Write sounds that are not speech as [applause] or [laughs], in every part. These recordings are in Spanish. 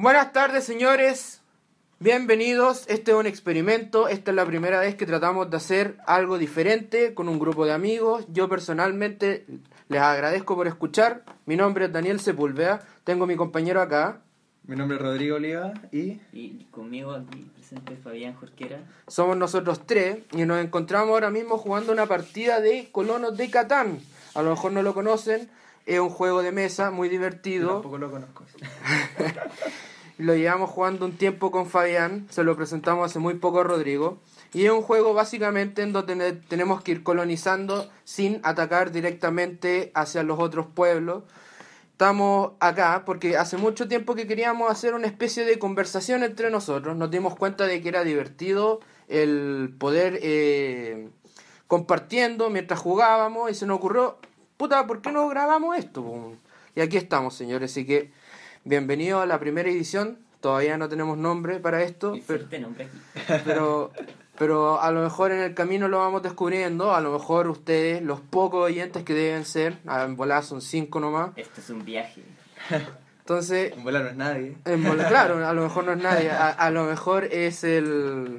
Buenas tardes, señores. Bienvenidos. Este es un experimento. Esta es la primera vez que tratamos de hacer algo diferente con un grupo de amigos. Yo personalmente les agradezco por escuchar. Mi nombre es Daniel Sepúlveda. Tengo a mi compañero acá. Mi nombre es Rodrigo Oliva y... Y conmigo aquí presente Fabián Jorquera. Somos nosotros tres y nos encontramos ahora mismo jugando una partida de Colonos de Catán. A lo mejor no lo conocen. Es un juego de mesa muy divertido. Tampoco lo conozco. [laughs] Lo llevamos jugando un tiempo con Fabián, se lo presentamos hace muy poco a Rodrigo. Y es un juego básicamente en donde tenemos que ir colonizando sin atacar directamente hacia los otros pueblos. Estamos acá porque hace mucho tiempo que queríamos hacer una especie de conversación entre nosotros. Nos dimos cuenta de que era divertido el poder eh, compartiendo mientras jugábamos y se nos ocurrió, puta, ¿por qué no grabamos esto? Y aquí estamos, señores. Así que bienvenido a la primera edición. Todavía no tenemos nombre para esto, pero, nombre aquí. [laughs] pero, pero a lo mejor en el camino lo vamos descubriendo. A lo mejor ustedes, los pocos oyentes que deben ser, en volada son cinco nomás. Esto es un viaje. Entonces, En bola no es nadie. en bola- claro, [laughs] a lo mejor no es nadie. A, a lo mejor es el.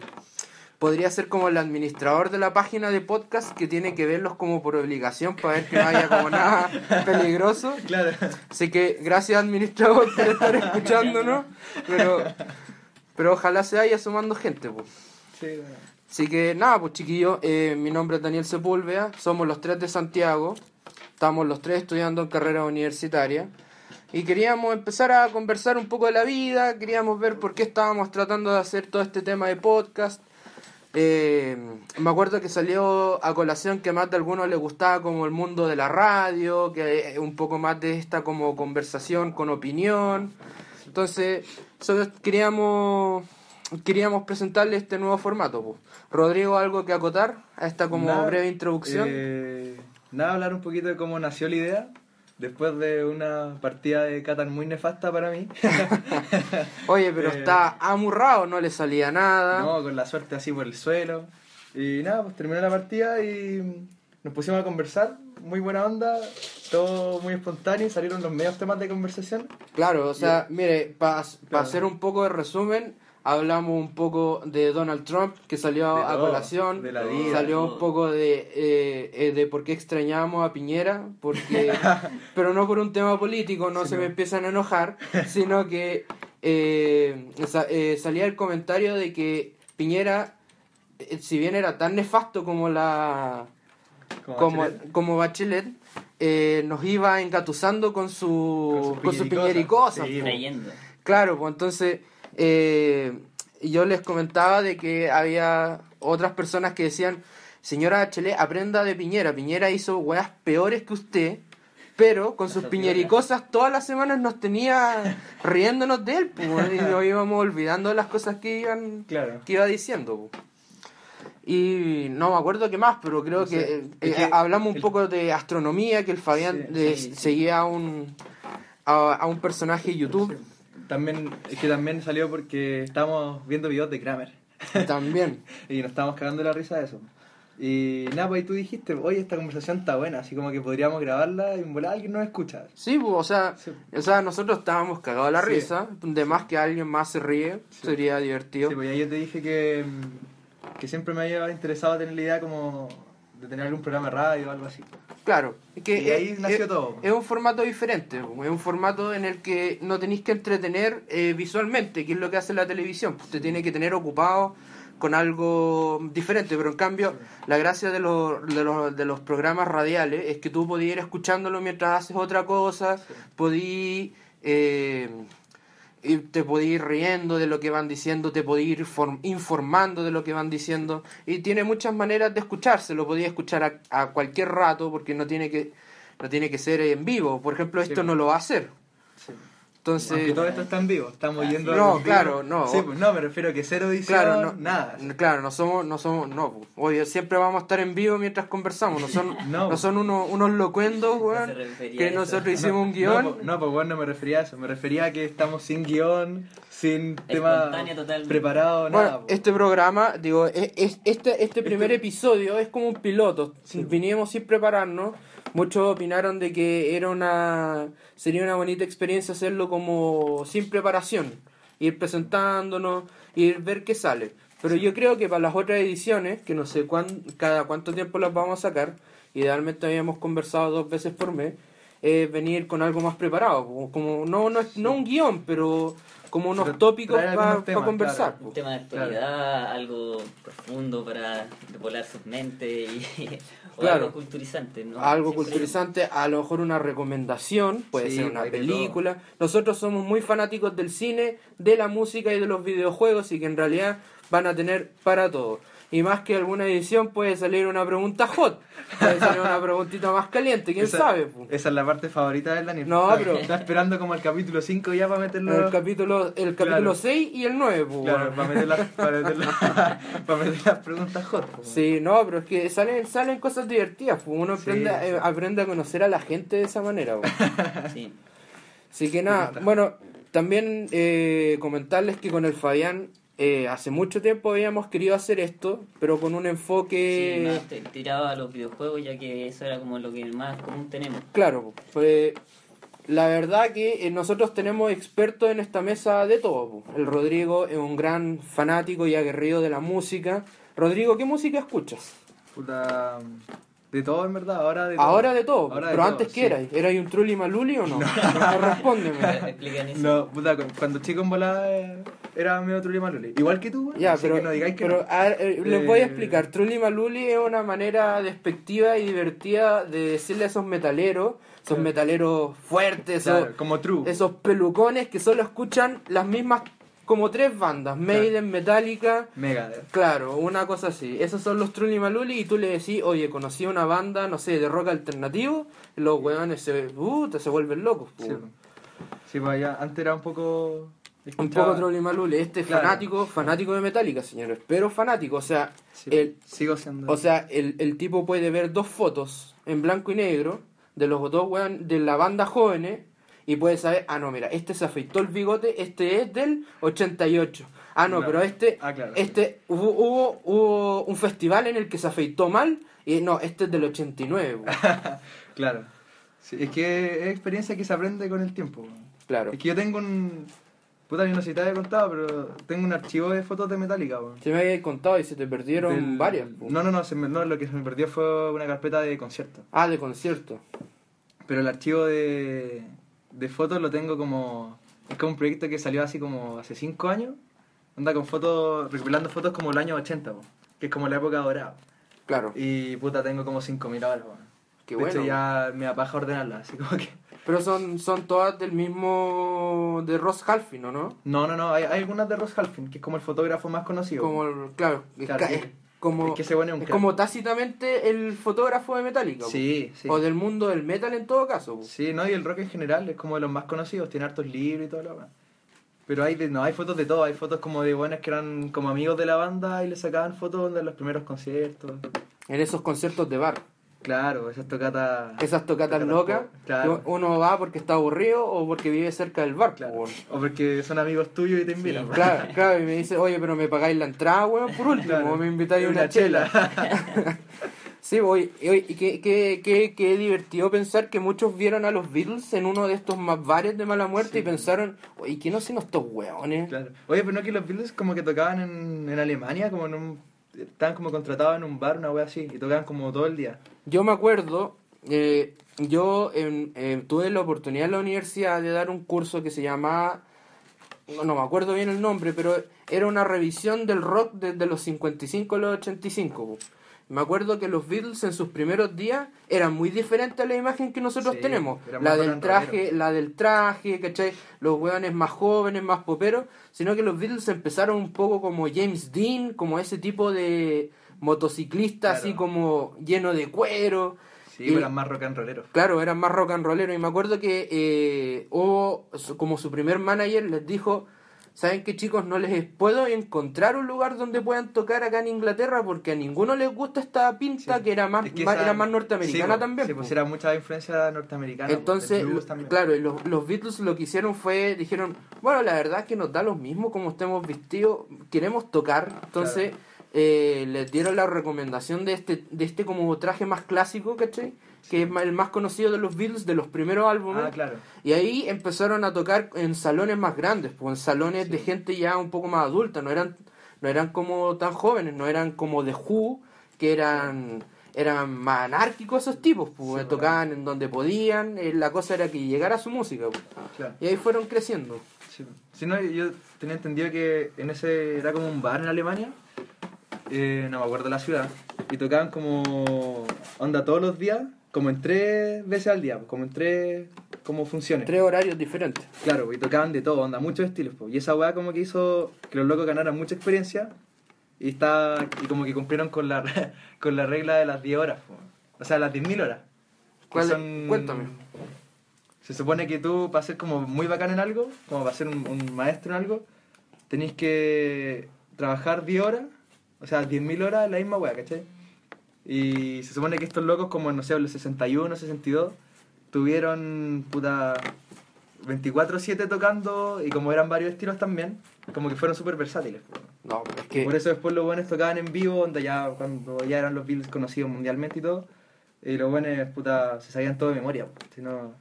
Podría ser como el administrador de la página de podcast que tiene que verlos como por obligación para ver que no haya como nada [laughs] peligroso. Claro. Así que gracias administrador por estar escuchándonos, pero, pero ojalá se vaya sumando gente. Pues. Sí, bueno. Así que nada, pues chiquillos, eh, mi nombre es Daniel Sepúlveda, somos los tres de Santiago, estamos los tres estudiando en carrera universitaria y queríamos empezar a conversar un poco de la vida, queríamos ver por qué estábamos tratando de hacer todo este tema de podcast. Eh, me acuerdo que salió a colación que más de algunos les gustaba como el mundo de la radio, que un poco más de esta como conversación con opinión. Entonces, solo queríamos queríamos presentarle este nuevo formato. po. Rodrigo, ¿algo que acotar a esta como Nada, breve introducción? eh, nada, hablar un poquito de cómo nació la idea. Después de una partida de Catán muy nefasta para mí. [laughs] Oye, pero [laughs] eh, está amurrado, no le salía nada. no, con la suerte así por el suelo. Y nada, pues terminó la partida y nos pusimos a conversar. Muy buena onda, todo muy espontáneo y salieron los medios temas de conversación. Claro, o sea, Y- mire, para Claro. hacer un poco de resumen, hablamos un poco de Donald Trump, que salió De a todo, colación, de la vida. salió Todo. un poco de, eh, eh, de por qué extrañamos a Piñera, porque, [laughs] pero no por un tema político, no Sí, se no. me empiezan a enojar, [laughs] sino que eh, sa- salía el comentario de que Piñera, si bien era tan nefasto como la como, Bachelet. como Bachelet, nos iba engatusando con su Con con sus su piñericosas. Sí. Claro, pues entonces eh, yo les comentaba de que había otras personas que decían, señora Bachelet, aprenda de Piñera. Piñera hizo weas peores que usted, pero con sus piñericosas todas las semanas nos tenía riéndonos de él, pues, y nos íbamos olvidando de las cosas que iban Claro. que iba diciendo. Y no me acuerdo qué más, pero creo que, eh, eh, que hablamos un el- poco de astronomía, que el Fabián Sí, de- sí, sí. seguía a un, a, a un personaje YouTube También, es que también salió porque estábamos viendo videos de Kramer. también. [laughs] Y nos estábamos cagando la risa de eso. Y nada, pues ahí tú dijiste, oye, esta conversación está buena, así como que podríamos grabarla y en volar alguien nos escucha. Sí, pues, o sea, Sí. o sea, nosotros estábamos cagados la Sí. risa, de más que alguien más se ríe, Sí. sería divertido. Sí, pues ya yo te dije que, mm, que siempre me había interesado tener la idea como de tener algún programa de radio o algo así. Claro, es que Y ahí es, nació es- todo. es un formato diferente, es un formato en el que no tenéis que entretener eh, visualmente, que es lo que hace la televisión, pues te tiene que tener ocupado con algo diferente, pero en cambio la gracia de los, de los, de los programas radiales es que tú podías ir escuchándolo mientras haces otra cosa, podías... eh, te podías ir riendo de lo que van diciendo, te podías ir form- informando de lo que van diciendo y tiene muchas maneras de escucharse, lo podías escuchar a, a cualquier rato porque no tiene que no tiene que ser en vivo, por ejemplo, esto Sí. no lo va a hacer. Entonces, Aunque todo esto está en vivo, estamos yendo a No, vivos. claro, no. Sí, pues no, me refiero a que cero edición, claro, no, nada. claro, no somos, no somos, no, pues, oye, siempre vamos a estar en vivo mientras conversamos, no son, [laughs] no, No. son unos, unos locuendos, weón, que a eso. nosotros hicimos un guion. No, po- no, pues bueno, no me refería a eso. Me refería a que estamos sin guion, sin tema totalmente. preparado, Bueno, nada. po. este programa, digo, es, es- este, este primer episodio es como un piloto. Sí. Vinimos sin prepararnos, muchos opinaron de que era una sería una bonita experiencia hacerlo como sin preparación, ir presentándonos, ir ver qué sale. Pero yo creo que para las otras ediciones, que no sé cuán, cada cuánto tiempo las vamos a sacar, idealmente habíamos conversado dos veces por mes, es venir con algo más preparado, como, como- no, no, no un guion, pero como unos Pero tópicos para conversar. Un tema de actualidad, algo profundo para volar sus mentes y [laughs] o Claro. algo culturizante, ¿no? algo Siempre- culturizante, a lo mejor una recomendación, puede Sí, ser una película. Nosotros somos muy fanáticos del cine, de la música y de los videojuegos y que en realidad van a tener para todo. Y más que alguna edición puede salir una pregunta hot, puede salir una preguntita más caliente, quién Esa- sabe. po. Esa es la parte favorita del Daniel. No, Está- pero- Está esperando como el capítulo 5 ya para meterlo. El capítulo, el capítulo Claro. 6 y el 9. po, Claro, weón. para meter, las, para, meter las- [laughs] para meter las preguntas hot. po. Sí, no, pero es que salen, salen cosas divertidas, pues uno Sí, aprende, sí. eh, aprende a conocer a la gente de esa manera. [laughs] Sí. Así que nada, bueno, también eh, comentarles que con el Fabián eh, hace mucho tiempo habíamos querido hacer esto, pero con un Sí, enfoque... más te- tirado a los videojuegos, ya que eso era como lo que más común tenemos. Claro, pues la verdad que eh, nosotros tenemos expertos en esta mesa de todo. El Rodrigo es un gran fanático y aguerrido de la música. Rodrigo, ¿qué música escuchas? Puta. De todo en verdad, ahora de todo. Ahora de todo, Ahora de pero todo, antes sí. ¿qué eras? ¿Eras un Trulli Maluli o no? [laughs] No, respóndeme. [laughs] Eso. No, puta, cu- cuando chico en volada eh, era medio trulli maluli. Igual que tú, Ya, así pero, que no digáis que pero no. a eh, les voy a Eh, explicar. Trulli Maluli es una manera despectiva y divertida de decirle a esos metaleros, esos Claro. metaleros fuertes, esos, Claro, como true. esos pelucones que solo escuchan las mismas, como tres bandas, Maiden, Metallica, Mega. claro, una cosa así. Esos son los Trulli Maluli y tú le decís, oye, conocí una banda, no sé, de rock alternativo, los weones se, puta, se vuelven locos. po. Sí, sí, pues allá antes era un poco. Un escuchaba- poco Trulli Maluli, este Claro. fanático, fanático de Metallica, señores, pero fanático, o sea, Sí, el, sigo siendo. O sea, el, el tipo puede ver dos fotos en blanco y negro de los dos weón de la banda jóvenes y puede saber, ah, no, mira, este se afeitó el bigote, este es del 88. Ah, no, No. pero este, Ah, claro. este hubo, hubo, hubo un festival en el que se afeitó mal y no, este es del 89. weón. [laughs] Claro. Sí, es que es experiencia que se aprende con el tiempo. Claro. Es que yo tengo un. Puta, yo no sé si te había contado, pero tengo un archivo de fotos de Metallica, weón. Se me había contado y se te perdieron Del- varias. po. No, no, no, se me- no, lo que se me perdió fue una carpeta de conciertos. Ah, de concierto. Pero el archivo de, de fotos lo tengo como. Es como un proyecto que salió así como hace 5 años. Anda con fotos, recopilando fotos como el año 80, po, que es como la época dorada. Claro. Y puta, tengo como 5.000 ahora, weón. Qué de bueno. hecho, ya me apaja ordenarlas, así como que. [laughs] Pero son, son todas del mismo. de Ross Halfin, ¿o no? No, no, no, hay, hay algunas de Ross Halfin, que es como el fotógrafo más conocido. Como, el- claro, sí. es como, Es que bueno es un como tácitamente el fotógrafo de Metallica. Sí, sí. O del mundo del metal en todo caso. po. Sí, no, y el rock en general es como de los más conocidos, tiene hartos libros y todo lo demás. Pero hay de, no, hay fotos de todo, hay fotos como de buenas que eran como amigos de la banda y le sacaban fotos de los primeros conciertos. En esos conciertos de bar. Claro, esas tocatas. Esas tocatas tocatas locas. Claro. Uno va porque está aburrido o porque vive cerca del bar. claro. O porque son amigos tuyos y te invitan. Claro, claro, y me dice, oye, pero me pagáis la entrada, weón, por último, Claro. o me invitáis Y una, chela. [laughs] Sí, voy. Y, qué, qué, qué, qué divertido pensar que muchos vieron a los Beatles en uno de estos más bares de mala muerte Sí. y pensaron, oye, ¿quién hacen estos weones? Claro. Oye, pero no que los Beatles como que tocaban en, en Alemania, como en un. Estaban como contratados en un bar, una wea así, y tocaban como todo el día. Yo me acuerdo, eh, yo eh, tuve la oportunidad en la universidad de dar un curso que se llamaba, no, no me acuerdo bien el nombre, pero era una revisión del rock desde los 55 a los 85. Me acuerdo que los Beatles en sus primeros días eran muy diferentes a la imagen que nosotros Sí, tenemos. La del traje, la del traje, ¿cachai? Los hueones más jóvenes, más poperos, sino que los Beatles empezaron un poco como James Dean, como ese tipo de motociclista Claro. así como lleno de cuero. Sí, Y- eran más rock and rolleros. Claro, eran más rock and rollero. Y me acuerdo que eh, hubo, como su primer manager les dijo, ¿saben qué chicos? No les puedo encontrar un lugar donde puedan tocar acá en Inglaterra porque a ninguno les gusta esta pinta Sí. que era más, Es que más- esa- era más norteamericana sí, también. Sí, po. pues era mucha influencia norteamericana. po, Entonces, claro, y los, los Beatles lo que hicieron fue, dijeron, bueno, la verdad es que nos da lo mismo como estemos vestidos, queremos tocar, entonces eh, les dieron la recomendación de este, de este como traje más clásico, ¿cachai? Que es el más conocido de los Beatles, de los primeros álbumes. Ah, claro. Y ahí empezaron a tocar en salones más grandes, pues en salones de gente ya un poco más adulta, no eran, no eran como tan jóvenes, no eran como de Who, que eran, eran más anárquicos esos tipos, pues Sí, tocaban en donde podían, eh, la cosa era que llegara su música, pues. claro. y ahí fueron creciendo. Sí. Si no, yo tenía entendido que en ese era como un bar en Alemania, eh, no me acuerdo la ciudad, y tocaban como onda todos los días, como en tres veces al día, como en tres como funciones. Tres horarios diferentes. Claro, y tocaban de todo, onda, muchos estilos. po. Y esa weá como que hizo que los locos ganaran mucha experiencia y está y como que cumplieron con la [laughs] con la regla de las 10 horas, po. o sea, las 10.000 horas. ¿Cuál- son- Cuéntame. Se supone que tú, para ser como muy bacán en algo, como para ser un, un maestro en algo, tenéis que trabajar 10 horas, o sea, 10.000 horas en la misma weá, ¿cachai? Y se supone que estos locos, como no sé, los 61, 62, tuvieron puta 24-7 tocando y como eran varios estilos también, como que fueron súper versátiles. No, es que Por eso después los buenos tocaban en vivo, donde ya, cuando ya eran los Beatles conocidos mundialmente y todo, y los buenos puta, se sabían todo de memoria. Si no,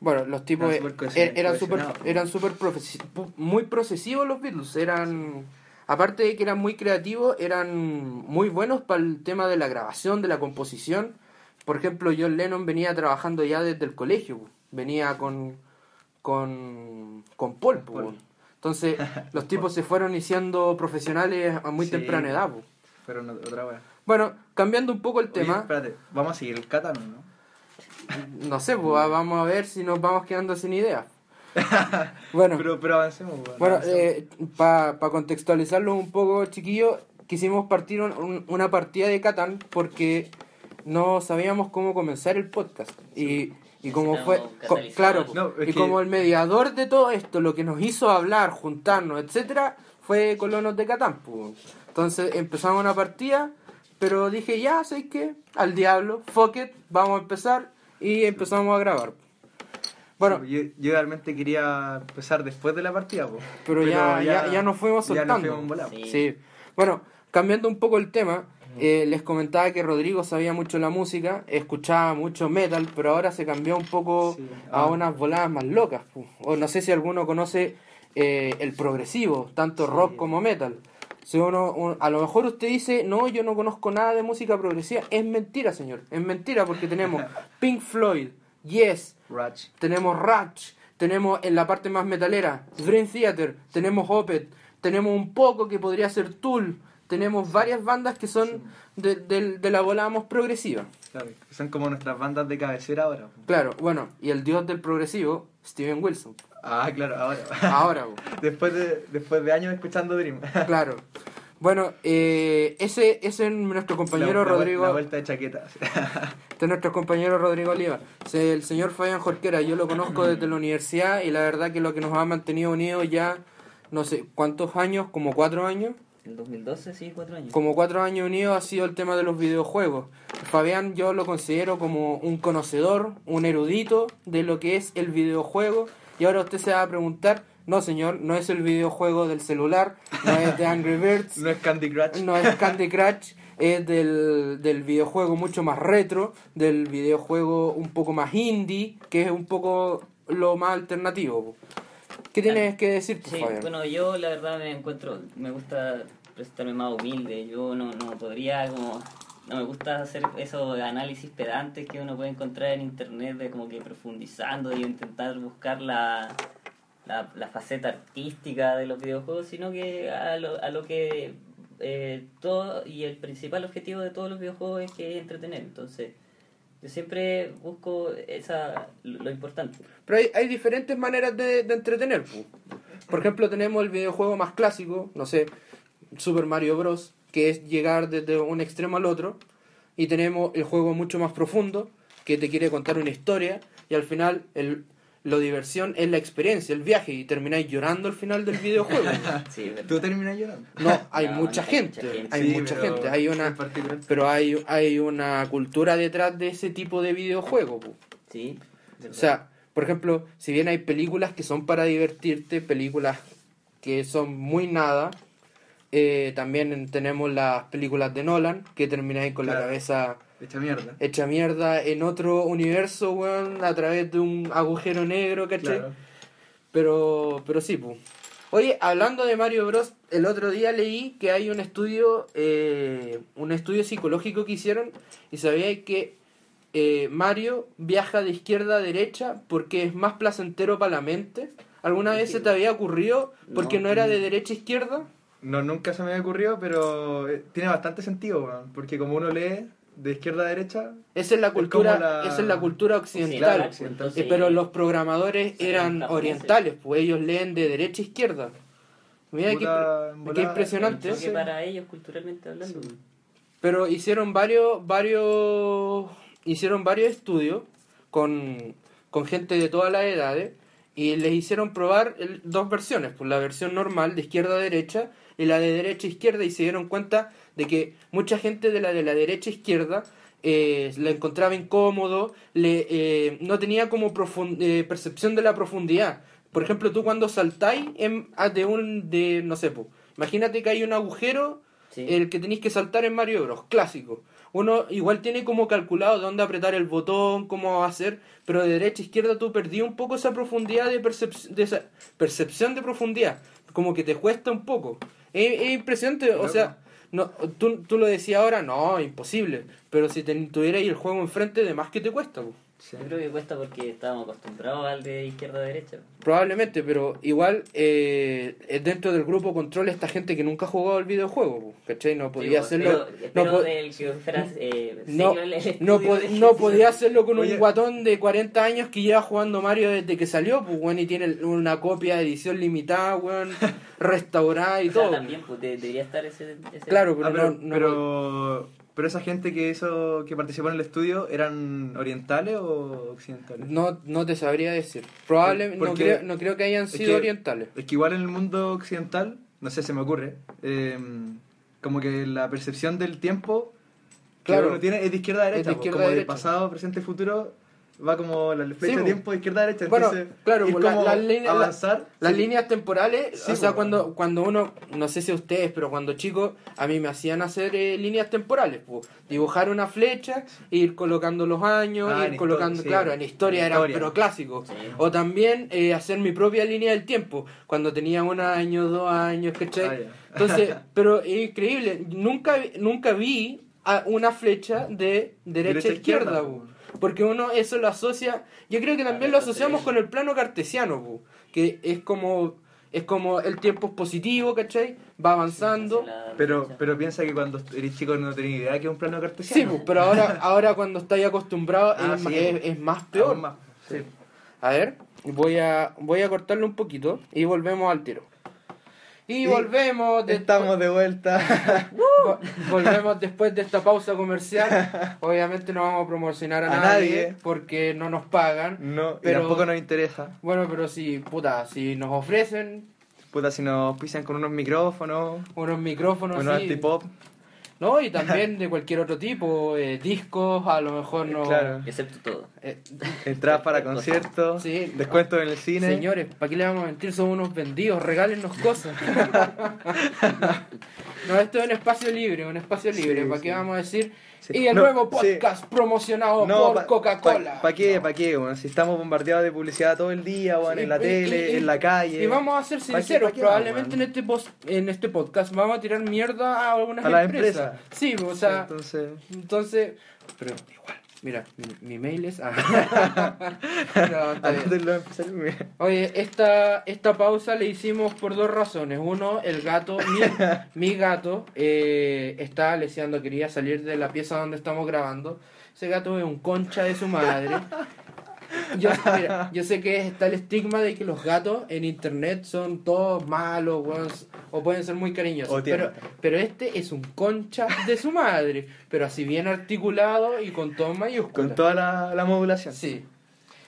Bueno, los tipos Eran e- súper eran cohesionados. súper eran profesi- pu- muy procesivos los Beatles, eran aparte de que eran muy creativos, eran muy buenos para el tema de la grabación, de la composición. Por ejemplo, John Lennon venía trabajando ya desde el colegio, venía con con con Paul. Entonces, [laughs] los tipos se fueron iniciando profesionales a muy Sí. temprana edad, pu. fueron otra weá. Bueno, cambiando un poco el Oye, tema, espérate, vamos a seguir el Catano, ¿no? no sé, pues, vamos a ver si nos vamos quedando sin ideas. [laughs] Bueno, Pero, pero avancemos, weón, Bueno, avancemos. para contextualizarlo un poco, chiquillos, quisimos partir un- un- una partida de Catán porque no sabíamos cómo comenzar el podcast. Y, y como fue, co- claro, No, y que- como el mediador de todo esto, lo que nos hizo hablar, juntarnos, etcétera, fue Colonos de Catán. pues. Entonces empezamos una partida, pero dije, ya, sé que al diablo, fuck it, vamos a empezar y empezamos a grabar. Bueno, Sí, yo, yo realmente quería empezar después de la partida, po. Pero ya- ya- ya nos fuimos Ya soltando. nos fuimos. Sí. Sí. Bueno, cambiando un poco el tema, eh, les comentaba que Rodrigo sabía mucho la música, escuchaba mucho metal, pero ahora se cambió un poco Sí. a Ah. unas voladas más locas. pu. O no sé si alguno conoce eh, el progresivo, tanto rock como metal. Si uno, un- a lo mejor usted dice, no, yo no conozco nada de música progresiva. Es mentira, señor. Es mentira porque tenemos [laughs] Pink Floyd, Yes, Ratch. tenemos Ratch, tenemos en la parte más metalera Dream Theater, tenemos Opeth, tenemos un poco que podría ser Tool, tenemos varias bandas que son de, de- de la bola más progresiva. Claro, son como nuestras bandas de cabecera ahora. Claro, bueno, y el dios del progresivo, Steven Wilson. Ah, claro, ahora. Ahora, [laughs] después, de, después de años escuchando Dream. claro. [laughs] Bueno, eh, ese, ese es nuestro compañero La- la- Rodrigo. La vuelta de chaqueta. [laughs] Este es nuestro compañero Rodrigo Oliva. Se- El señor Fabián Jorquera, yo lo conozco desde la universidad y la verdad que lo que nos ha mantenido unidos ya, no sé, ¿cuántos años? Como cuatro años. En 2012, sí, cuatro años. Como cuatro años unidos ha sido el tema de los videojuegos. Fabián yo lo considero como un conocedor, un erudito de lo que es el videojuego. Y ahora usted se va a preguntar, no señor, no es el videojuego del celular, no es de Angry Birds, [laughs] no es Candy Crush. no es Candy Crush, es del, del videojuego mucho más retro, del videojuego un poco más indie, que es un poco lo más alternativo. ¿Qué tienes que decir Sí, Fabián? bueno, yo la verdad me encuentro, me gusta presentarme más humilde, yo no, no podría como, no me gusta hacer esos análisis pedantes que uno puede encontrar en internet de como que profundizando y intentar buscar la, la, la faceta artística de los videojuegos, sino que a lo, a lo que eh, todo y el principal objetivo de todos los videojuegos es que es entretener, entonces yo siempre busco esa lo, importante. Pero hay, hay diferentes maneras de, de entretener. Por ejemplo, tenemos el videojuego más clásico, no sé, Super Mario Bros., que es llegar desde un extremo al otro. Y tenemos el juego mucho más profundo, que te quiere contar una historia. Y al final, el, lo diversión es la experiencia, el viaje. Y termináis llorando al final del videojuego. [laughs] Sí. Tú terminas llorando. No, hay No, mucha no, gente. mucha gente. Hay Sí, mucha pero gente. Hay una. Pero hay, hay una cultura detrás de ese tipo de videojuego. pu. Sí, O sea, por ejemplo, si bien hay películas que son para divertirte, películas que son muy nada, Eh, también tenemos las películas de Nolan, que termináis con la cabeza Hecha mierda. hecha mierda en otro universo, weón, a través de un agujero negro, ¿cachai? Claro. Pero, pero sí, pues. Oye, hablando de Mario Bros, el otro día leí que hay un estudio, eh, un estudio psicológico que hicieron y sabía que eh, Mario viaja de izquierda a derecha porque es más placentero para la mente. ¿Alguna vez se te había ocurrido porque no, No. era de derecha a izquierda? No, nunca se me había ocurrido, pero eh, tiene bastante sentido, weón. Porque como uno lee de izquierda a derecha, Esa es la cultura, la- esa es la cultura occidental. Eh, pero los programadores Sí, eran orientales, pues ellos leen de derecha a izquierda. Mira qué, qué impresionante. Porque para ellos, culturalmente hablando. Pero hicieron varios, varios, hicieron varios estudios con, con gente de todas las edades y les hicieron probar el- dos versiones, pues la versión normal de izquierda a derecha y la de derecha a izquierda y se dieron cuenta de que mucha gente de la de la derecha izquierda eh, la encontraba incómodo, le, eh, no tenía como eh, percepción de la profundidad. Por ejemplo, tú cuando saltáis en- ah, de un, de, no sé, po, imagínate que hay un agujero Sí. el que tenéis que saltar en Mario Bros, clásico. Uno igual tiene como calculado dónde apretar el botón, cómo hacer, pero de derecha a izquierda tú perdí un poco esa profundidad de, percep- de esa percepción de profundidad, como que te cuesta un poco. Es, es impresionante, o sea, no, tú, tú lo decías ahora, no, imposible, pero si te, el juego enfrente, de más que te cuesta. Sí. Yo creo que cuesta porque estábamos acostumbrados al de izquierda a derecha. Probablemente, pero igual eh, es dentro del grupo control esta gente que nunca ha jugado el videojuego, ¿cachai? No podía Sí, hacerlo. Pero, no po- que fueras eh, No, no, estudio pod- de- no podía hacerlo con Oye. un guatón de 40 años que lleva jugando Mario desde que salió, pues, weón, y tiene una copia de edición limitada, weón, [laughs] restaurada y O sea, todo. también pues, de- debería estar ese, ese- Claro, pero, Ah, pero, no, no- pero, pero esa gente que hizo, que participó en el estudio, ¿eran orientales o occidentales? no, no te sabría decir. Probablemente, no creo, no creo que hayan es sido que- orientales. Es que igual en el mundo occidental, no sé, se me ocurre, eh, como que la percepción del tiempo que Claro. uno tiene es de izquierda a Es de derecha, izquierda como a de pasado, presente, futuro, va como la flecha de po. tiempo de izquierda a derecha, Bueno, entonces claro, ir pues, la- como las líneas- la- avanzar. Las líneas temporales, Sí, o sea, po. cuando, cuando uno, no sé si ustedes, pero cuando chico, a mí me hacían hacer eh, líneas temporales, po. dibujar una flecha, e ir colocando los años, Ah, ir colocando, sí. claro, en historia En era historia. pero clásico. O también eh, hacer mi propia línea del tiempo, cuando tenía un año, dos años, ¿cachai? Ah. Entonces, [laughs] pero es increíble, nunca, nunca vi a una flecha de derecha, Derecha a izquierda, izquierda. Porque uno eso lo asocia, yo creo que también lo asociamos con el plano cartesiano, po, que es como es como el tiempo es positivo, ¿cachai? Va avanzando. Pero, pero piensa que cuando eres chico no tenías idea que es un plano Sí, cartesiano. po, pero ahora [laughs] ahora cuando estáis acostumbrados Ah, es, sí, es- más peor. Sí. A ver, voy a voy a cortarlo un poquito y volvemos al tiro. Y, volvemos de Estamos de vuelta. [laughs] Vo- Volvemos después de esta pausa comercial. [laughs] Obviamente no vamos a promocionar a, A nadie, nadie. porque no nos pagan. no, Pero- y tampoco nos interesa. Bueno, pero si, puta, si nos ofrecen Puta, si nos pisan con unos micrófonos, unos micrófonos unos así, antipop. ¿No? Y también de cualquier otro tipo, eh, discos, a lo mejor no... Claro. Excepto todo. Eh, Entradas para conciertos, [laughs] Sí. descuentos en el cine. señores, ¿para qué le vamos a mentir? Somos unos vendidos, regálennos cosas. [laughs] no, esto es un espacio libre, un espacio libre, Sí, ¿para qué sí. vamos a decir? Sí. Y el No, nuevo podcast promocionado No, por Coca-Cola. ¿Para qué? ¿Para qué? Bueno, si estamos bombardeados de publicidad todo el día, bueno, en la y- tele, y- en la calle. Y vamos a ser ¿Pa' qué- sinceros, qué probablemente en este post, en este podcast vamos a tirar mierda a algunas A las empresas. Sí, o sea, Entonces, entonces, pero igual, mira, mi, mi mail es... ah. [laughs] No, está Oye, esta, esta pausa le hicimos por dos razones. Uno, el gato, mi, [laughs] mi gato, eh, estaba leseando, quería salir de la pieza donde estamos grabando. Ese gato es un concha de su madre. [laughs] Yo, mira, yo sé que está el estigma de que los gatos en internet son todos malos, weón, o pueden ser muy cariñosos. Pero, pero este es un concha de su madre, pero así bien articulado y con todo mayúsculas. con toda la, la modulación. Sí.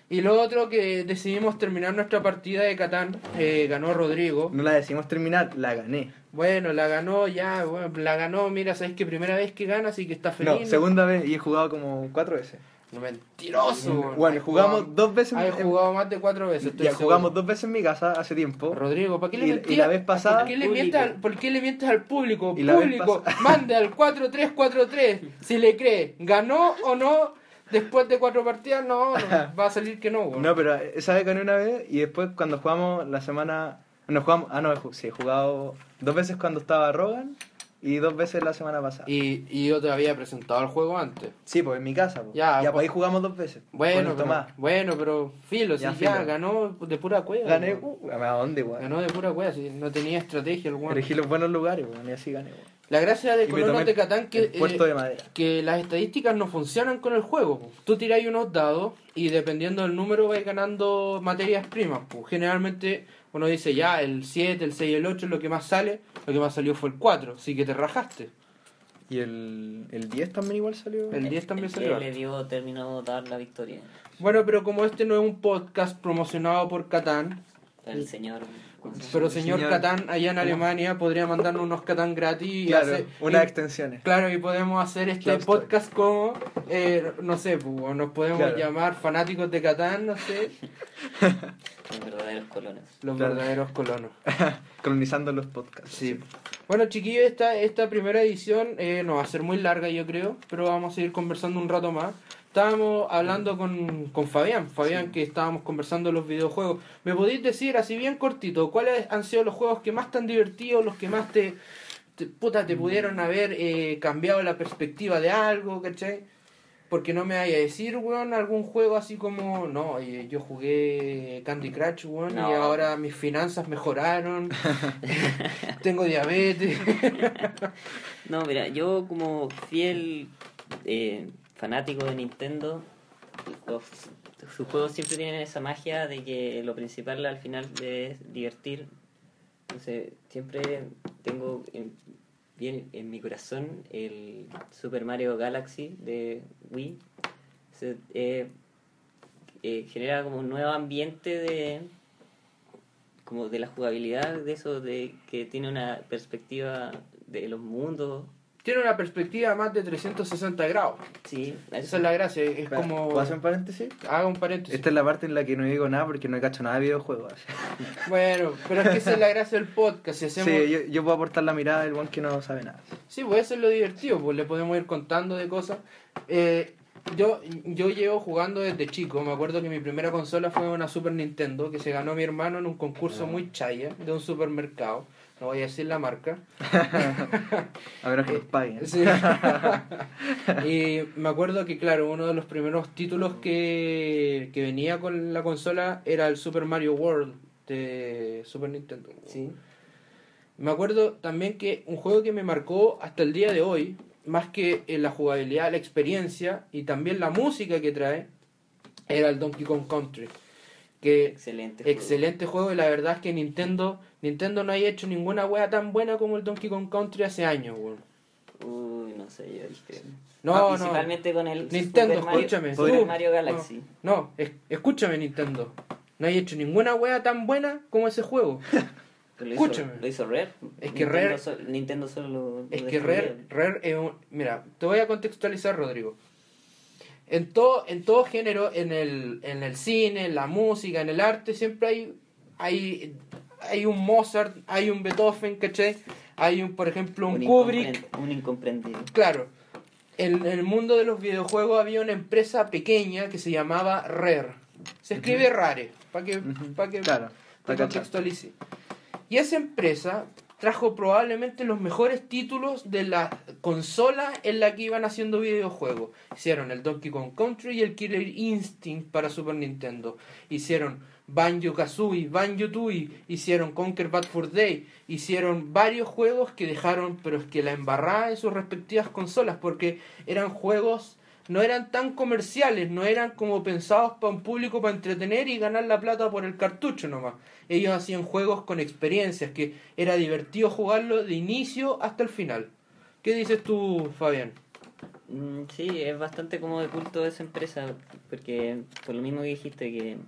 Y lo otro que decidimos terminar nuestra partida de Catán, eh, ganó Rodrigo. No la decimos terminar, la gané. Bueno, la ganó ya, bueno, la ganó, mira, sabes que primera vez que gana, así que está No, feliz. segunda vez y he jugado como cuatro veces. Mentiroso. Bueno, jugamos jugado- dos veces en- jugado más de cuatro veces. Ya jugamos dos veces en mi casa hace tiempo. Rodrigo, ¿para qué le Y- y la vez pasada- ¿Por qué le mientes al, por qué le mientes al público? Y público, [laughs] mande al 4343 si le cree. ¿Ganó o no? Después de cuatro partidas, no, no, [laughs] va a salir que no. No, pero esa vez gané una vez y después cuando jugamos la semana... No jugamos... Ah, no, sí, he jugado dos veces cuando estaba Rogan y dos veces la semana pasada. Y, y yo te había presentado el juego antes. Sí, pues en mi casa. Pues. Ya, Ya, pues pues- ahí jugamos dos veces. Bueno, pero, bueno, pero filo, Ya, ya, filo. ganó de pura cueva. Gané... Uh, ¿A dónde, weón? Ganó de pura cueva, sí, no tenía estrategia el weón. Elegí los buenos lugares, weón, y así gané, weón. La gracia de Colonos de Catán que, eh, de madera. que las estadísticas no funcionan con el juego. po. Tú tiráis unos dados y dependiendo del número vais ganando materias primas. po. Generalmente uno dice ya, el 7, el 6 y el 8 es lo que más sale. Lo que más salió fue el 4, así que te rajaste. Y el, el 10 también igual salió. El 10 también El salió. que le dio terminó de dar la victoria. Bueno, pero como este no es un podcast promocionado por Catán, El señor. Pero señor, Señor- Catán allá en Alemania podría mandarnos unos Catán gratis y hacer- unas y- extensiones. Claro, y podemos hacer este Club Story. podcast como, eh, no sé, pues, o nos podemos Claro. llamar fanáticos de Catán, no sé, [laughs] Los verdaderos colonos. los Claro. verdaderos colonos. [laughs] Colonizando los podcasts. Sí. Bueno, chiquillos, esta, esta primera edición eh, no va a ser muy larga, yo creo, pero vamos a seguir conversando un rato más. Estábamos hablando con, con Fabián, Fabián, que estábamos conversando los videojuegos. ¿Me podéis decir, así bien cortito, cuáles han sido los juegos que más te han divertido, los que más te, te- puta, te pudieron haber eh, cambiado la perspectiva de algo, ¿cachai? Porque no me vaya a decir, weón, algún juego así como, no, eh, yo jugué Candy Crush, weón, y ahora mis finanzas mejoraron, [laughs] [laughs] tengo diabetes. [laughs] No, mira, yo como fiel eh, fanático de Nintendo, los- sus juegos siempre tienen esa magia de que lo principal al final es divertir. Entonces, siempre tengo en, bien en mi corazón el Super Mario Galaxy de Wii. Se- eh, eh, genera como un nuevo ambiente de como de la jugabilidad de eso de que tiene una perspectiva de los mundos Tiene una perspectiva más de 360 grados. sí Esa es la gracia, es como... ¿Puedo hacer un paréntesis? Haga un paréntesis. Esta es la parte en la que no digo nada porque no he cacho nada de videojuegos. [laughs] Bueno, pero es que esa es la gracia del podcast. Si hacemos... Sí, yo, yo puedo aportar la mirada del buen que no sabe nada. Sí, pues eso es lo divertido, pues le podemos ir contando de cosas. Eh, yo, yo llevo jugando desde chico, me acuerdo que mi primera consola fue una Super Nintendo que se ganó mi hermano en un concurso muy chaya de un supermercado, no voy a decir la marca. [laughs] A menos que nos paguen. Sí. [laughs] y me acuerdo que, claro, uno de los primeros títulos que, que venía con la consola era el Super Mario World de Super Nintendo. sí Me acuerdo también que un juego que me marcó hasta el día de hoy, más que en la jugabilidad, la experiencia y también la música que trae, era el Donkey Kong Country. Que excelente juego. excelente juego y la verdad es que Nintendo Nintendo no haya hecho ninguna wea tan buena como el Donkey Kong Country hace años, weón. uy no sé yo discrepo No, no. principalmente con el Nintendo, Super Mario, escúchame. Super tú- Mario Galaxy No, es- escúchame Nintendo. No hay hecho ninguna wea tan buena como ese juego. Pero [laughs] lo hizo- escúchame. lo hizo Rare Es que Nintendo Rare- Nintendo solo lo, Es que Rare. Rare es un... Mira, te voy a contextualizar, Rodrigo. En todo, en todo género, en el, en el cine, en la música, en el arte, siempre hay, hay, hay un Mozart, hay un Beethoven, ¿cachai? Hay un, por ejemplo, un, Kubrick. un incomprendido Claro. En, en el mundo de los videojuegos había una empresa pequeña que se llamaba Rare. Se escribe Rare, para que, Ujú. pa' que Claro, contextualice. Y esa empresa trajo probablemente los mejores títulos de la consola en la que iban haciendo videojuegos. Hicieron el Donkey Kong Country y el Killer Instinct para Super Nintendo. Hicieron Banjo Kazooie, Banjo Tooie, hicieron Conquer Bad for Day, hicieron varios juegos que dejaron, pero es que la embarrada en sus respectivas consolas, porque eran juegos, no eran tan comerciales, no eran como pensados para un público para entretener y ganar la plata por el cartucho nomás. Ellos hacían juegos con experiencias, que era divertido jugarlo de inicio hasta el final. ¿Qué dices tú, Fabián? Mm, Sí, es bastante como de culto esa empresa, porque por lo mismo que dijiste que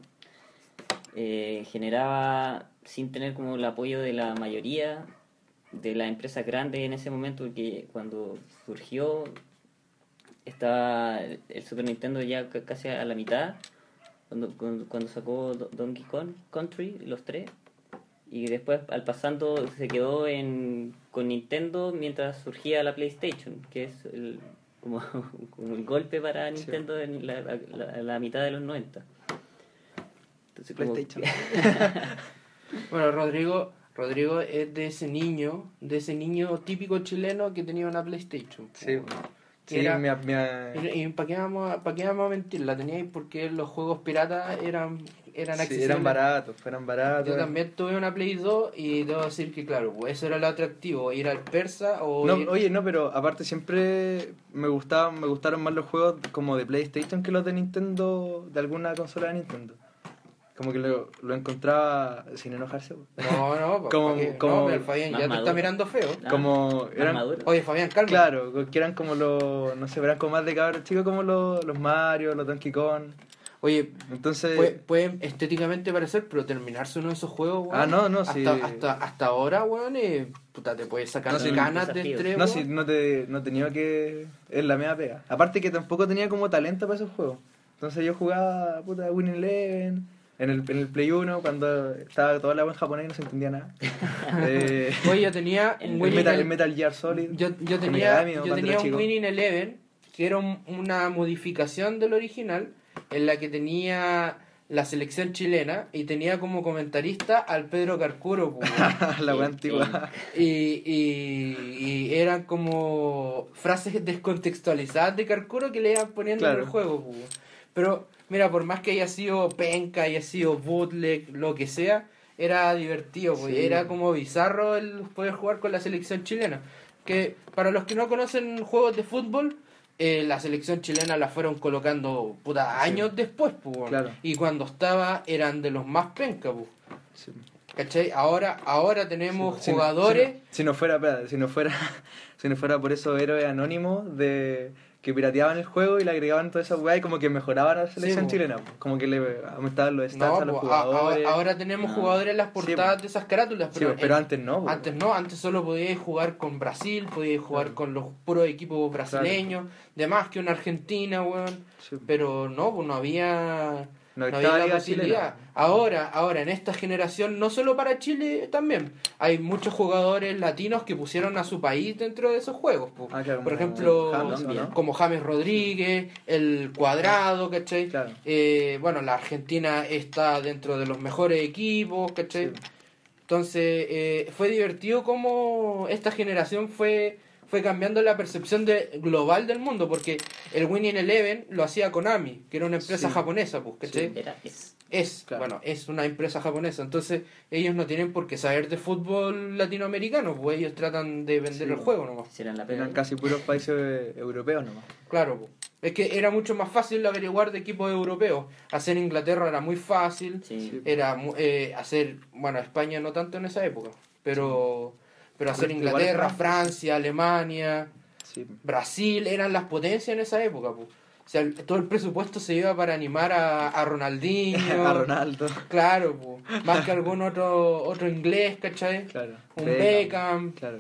eh, generaba sin tener como el apoyo de la mayoría de las empresas grandes en ese momento, porque cuando surgió estaba el Super Nintendo ya ca- casi a la mitad, cuando, cuando, cuando sacó Do- Donkey Kong Country, los tres. Y después, al pasando, se quedó en, con Nintendo mientras surgía la PlayStation, que es el, como, [laughs] como el golpe para Nintendo en la, la- la mitad de los 90. Entonces, como- PlayStation. [laughs] Bueno, Rodrigo, Rodrigo es de ese niño, de ese niño típico chileno que tenía una PlayStation. Sí, sí Era- me, me- Y, para qué, vamos a, pa' qué vamos a mentir, la teníais porque los juegos piratas eran, eran sí, accesibles. eran baratos, eran baratos. Yo también tuve una Play 2 y debo decir que, claro, eso era lo atractivo, ir al persa o No, ir- oye, no, pero aparte siempre me gustaban, me gustaron más los juegos como de PlayStation que los de Nintendo, de alguna consola de Nintendo. Como que lo, lo encontraba sin enojarse. No, no, [laughs] Como- pa' qué. como- no, pero el Fabián ya te maduro. está mirando feo. Ah, como eran. Oye, Fabián, calma. claro, que eran como los, no sé, eran como más de cabros chicos como los, los Mario, los Donkey Kong. Oye, Entonces, puede, puede estéticamente parecer, pero terminarse uno de esos juegos, weón. Ah, no, no, hasta, sí. hasta, hasta ahora, weón, eh, puta, te puedes sacar No, sí, ganas de entre, no, sí, no, te, no tenía que... Es la media pega. Aparte que tampoco tenía como talento para esos juegos. Entonces yo jugaba, puta, Winning Eleven, en el, en el Play 1, cuando estaba toda la web en japonés y no se entendía nada. [laughs] eh, Oye, yo tenía [laughs] El Winning Metal, El- Metal Gear Solid. Yo, yo tenía, yo tenía un. Winning Eleven que era un- una modificación del original en la que tenía la selección chilena y tenía como comentarista al Pedro Carcuro. [laughs] weón. la web Sí, antigua. y, y, y eran como frases descontextualizadas de Carcuro que le iban poniendo en Claro. el juego. weón. Pero mira, por más que haya sido penca, haya sido bootleg, lo que sea, era divertido, y Sí. era como bizarro el poder jugar con la selección chilena. Que para los que no conocen juegos de fútbol, eh, la selección chilena la fueron colocando puta, Sí. años después, weón. Claro. y cuando estaba eran de los más penca. po. Sí. ¿Cachai? Ahora, ahora tenemos Si jugadores. Si no, si no fuera, si no fuera, [laughs] si no fuera por esos héroes anónimos de que pirateaban el juego y le agregaban toda esa weá y como que mejoraban a la selección chilena, como que le aumentaban los stats No, a los jugadores. ahora tenemos jugadores en las portadas de esas carátulas, Sí, pero, pero, en- antes no. antes no, antes solo podíais jugar con Brasil, podíais jugar Claro. con los puros equipos brasileños, de más que una Argentina, weón. Sí. Pero no, pues no había, No no había la posibilidad. Chilena. Ahora, ahora, en esta generación, no solo para Chile también, hay muchos jugadores latinos que pusieron a su país dentro de esos juegos. po. Ah, claro, Por ejemplo, como James Rodríguez, el Cuadrado, ¿cachai? Claro. Eh, bueno, la Argentina está dentro de los mejores equipos, ¿cachai? Sí. Entonces, eh, fue divertido cómo esta generación fue, fue cambiando la percepción de, global del mundo, porque el Winning Eleven lo hacía Konami, que era una empresa Sí. japonesa, pues, ¿cachai? Era- es- Es, Claro. bueno, es una empresa japonesa, entonces ellos no tienen por qué saber de fútbol latinoamericano, pues ellos tratan de vender Sí. el juego nomás. hicieran la. Eran casi puros países europeos nomás. Claro, po. es que era mucho más fácil averiguar de equipos europeos. Hacer Inglaterra era muy fácil, Sí. Sí. era mu- eh, hacer, bueno, España no tanto en esa época, pero, pero hacer Inglaterra. Francia, Alemania, Sí. Brasil, eran las potencias en esa época. po. O sea, el- todo el presupuesto se iba para animar a, a Ronaldinho. [laughs] a Ronaldo. Claro, más que algún otro otro inglés, ¿cachai? Claro. Un Beckham, Claro.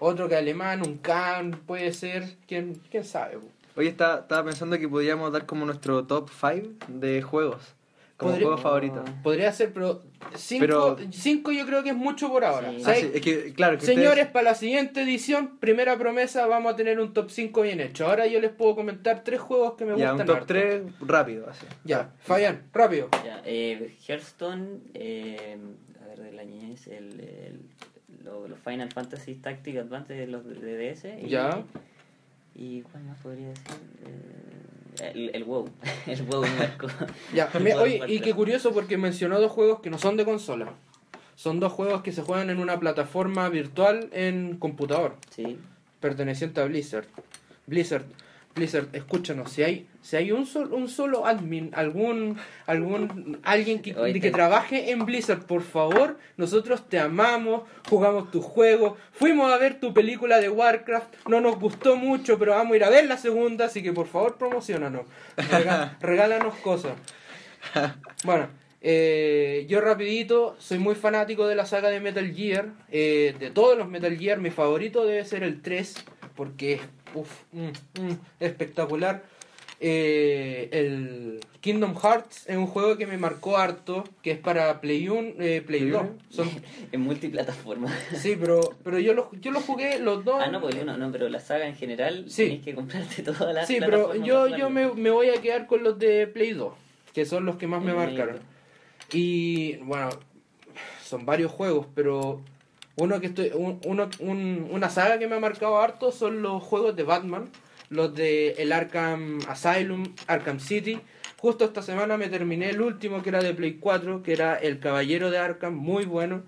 otro que alemán, un Kahn, puede ser, quién, quién sabe. Oye, está- estaba pensando que podríamos dar como nuestro top 5 de juegos. Como Podría- juegos favoritos. Podría ser, pero cinco, Pero- cinco yo creo que es mucho por ahora. Sí. O sea, Ah, sí, es que, claro, que Señores, ustedes- para la siguiente edición, primera promesa, vamos a tener un top 5 bien hecho. Ahora yo les puedo comentar tres juegos que me ya, gustan. un top harto. 3 rápido, así. Ya, Fabián, rápido. Ya, eh, Hearthstone, eh, a ver, de la niñez, el, el- lo- los Final Fantasy Tactic Advance de los de DS. Y, Ya. ¿Y cuál más podría decir? Eh, el, el WoW. [laughs] el WoW. Ya, me- oye, y qué curioso porque mencionó dos juegos que no son de consola. Son dos juegos que se juegan en una plataforma virtual en computador, Sí. perteneciente a Blizzard. Blizzard, Blizzard, escúchanos, si hay, si hay un, sol- un solo admin, algún, algún alguien que, Oye, que te- trabaje en Blizzard, por favor, nosotros te amamos, jugamos tus juegos, fuimos a ver tu película de Warcraft, no nos gustó mucho, pero vamos a ir a ver la segunda, así que por favor promocionanos, [laughs] regálanos cosas. Bueno, eh, yo rapidito, soy muy fanático de la saga de Metal Gear, eh, de todos los Metal Gear, mi favorito debe ser el 3, porque uf, mm, mm, espectacular. Eh, el Kingdom Hearts es un juego que me marcó harto, que es para Play 1, eh, Play Play 2. uno. Son, [laughs] En multiplataforma. sí, pero, pero yo, lo, yo lo jugué los dos. Ah, no, pues uno, no, pero la saga en general Sí. tenés que comprarte [laughs] todas las Sí, pero yo, yo me, me voy a quedar con los de Play 2, que son los que más me marcaron. Y bueno, son varios juegos, pero uno que estoy, un- uno, un- una saga que me ha marcado harto son los juegos de Batman, los de el Arkham Asylum, Arkham City. Justo esta semana me terminé el último que era de Play 4, que era El Caballero de Arkham, muy bueno.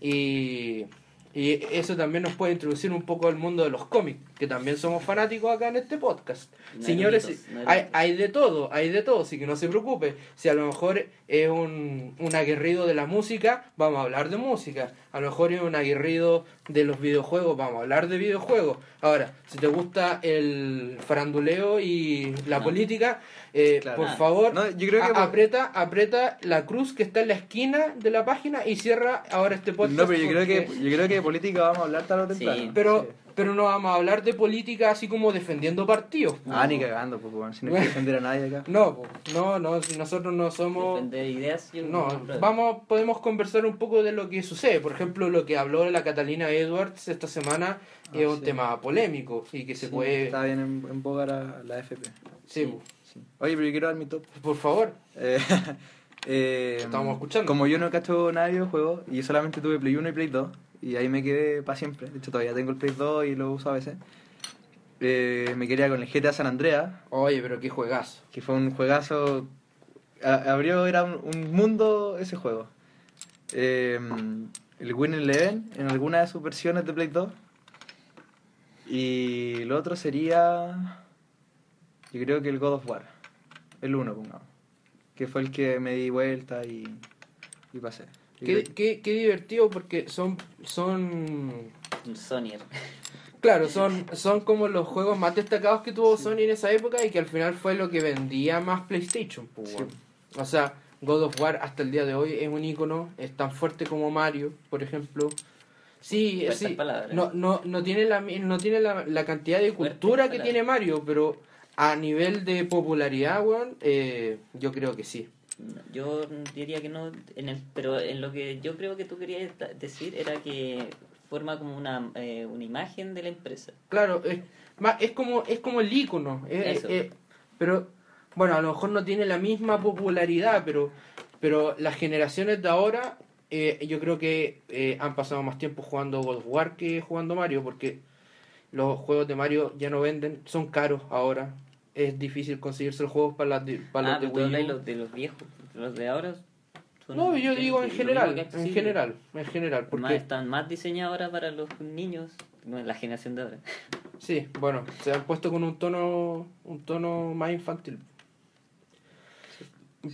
Y, y eso también nos puede introducir un poco al mundo de los cómics, que también somos fanáticos acá en este podcast. No Señores, no hay, hay de todo, hay de todo, así que no se preocupe. Si a lo mejor es un, un aguerrido de la música, vamos a hablar de música. A lo mejor es un aguerrido de los videojuegos, vamos a hablar de videojuegos. Ahora, si te gusta el faranduleo y la No. política, eh, Claro. por favor, No, yo creo que a- por- aprieta, aprieta la cruz que está en la esquina de la página y cierra ahora este podcast. No, pero yo creo, que, yo creo que de política vamos a hablar tarde o temprano. Sí. Pero, Sí. Pero no vamos a hablar de política así como defendiendo partidos. Ah, ni cagando, pues, weón. Si no hay que [laughs] defender a nadie acá. No, po, no, no, si nosotros no somos... Defender ideas, No, vamos, podemos conversar un poco de lo que sucede. Por ejemplo, lo que habló la Catalina Edwards esta semana Ah, es un tema polémico y que se Sí, puede... Está bien en, en boga la, la FP. Sí. Sí. Oye, pero yo quiero dar mi top. por favor. Eh, [laughs] eh, Estamos escuchando. Como yo no cacho nada de videojuegos y yo solamente tuve Play 1 y Play 2 y ahí me quedé para siempre. De hecho, todavía tengo el Play 2 y lo uso a veces. Eh, me quería con el GTA San Andreas, Oye, pero qué juegazo. que fue un juegazo. a- abrió, era un, un mundo ese juego. Eh, el Win Eleven en alguna de sus versiones de Play 2. Y lo otro sería. Yo creo que el God of War. El 1, pongamos. Que fue el que me di vuelta y, y pasé. Qué, qué, qué divertido porque son... son Un Sonyer. Claro, son, son como los juegos más destacados que tuvo Sony en esa época y que al final fue lo que vendía más PlayStation. po, Sí. O sea, God of War hasta el día de hoy es un icono, es tan fuerte como Mario, por ejemplo. Sí, Fuertes sí. palabras. No, no, no tiene, la, mi- no tiene la, la cantidad de Fuertes cultura que palabras. tiene Mario, pero a nivel de popularidad, weón, eh, yo creo que sí. Yo diría que no, en el, pero en lo que yo creo que tú querías decir era que forma como una, eh, una imagen de la empresa. Claro, es, es como es como el icono, pero bueno, a lo mejor no tiene la misma popularidad, pero pero las generaciones de ahora eh, yo creo que eh, han pasado más tiempo jugando God of War que jugando Mario, porque los juegos de Mario ya no venden, son caros ahora, es difícil conseguirse los juegos para, las de- para ah, los de pero tú Wii U. los de los viejos, los de ahora. son- No, yo digo en general, en general, en general, Más, porque están más diseñados ahora para los niños, no la generación de ahora. Sí, bueno, se han puesto con un tono un tono más infantil.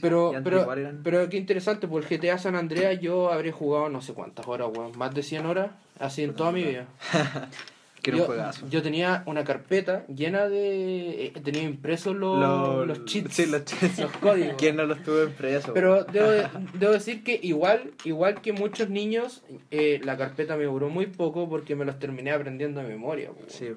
Pero, pero, pero qué interesante, por el GTA San Andreas yo habré jugado no sé cuántas horas, weón, más de 100 horas, así en toda mi vida. [laughs] Que era yo, un juegazo. yo tenía una carpeta llena de... eh, tenía impresos los, Lo- los cheats, Sí, los cheats. los códigos. [laughs] ¿Quién no los tuvo impreso? Pero debo, de- debo decir que igual igual que muchos niños, eh, la carpeta me duró muy poco porque me los terminé aprendiendo de memoria. Sí.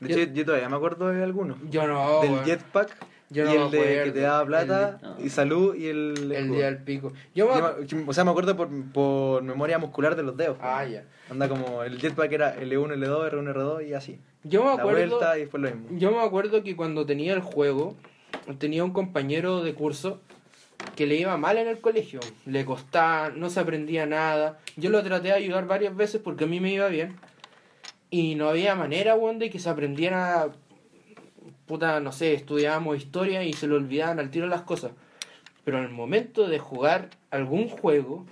De Yo- hecho, yo todavía me acuerdo de algunos. Yo no, del jetpack Yo y el de que te daba plata El y salud y el El día del pico. Yo me... Yo me- o sea, me acuerdo por, por memoria muscular de los dedos. Ah, ya. Anda como el jetpack era L1, L2, R1, R2 y así. Yo me La acuerdo... vuelta y fue lo mismo. Yo me acuerdo que cuando tenía el juego, tenía un compañero de curso que le iba mal en el colegio. Le costaba, no se aprendía nada. Yo lo traté de ayudar varias veces porque a mí me iba bien. Y no había manera, weón, de que se aprendiera. Puta, no sé, estudiábamos historia y se le olvidaban al tiro las cosas. Pero el momento de jugar algún juego,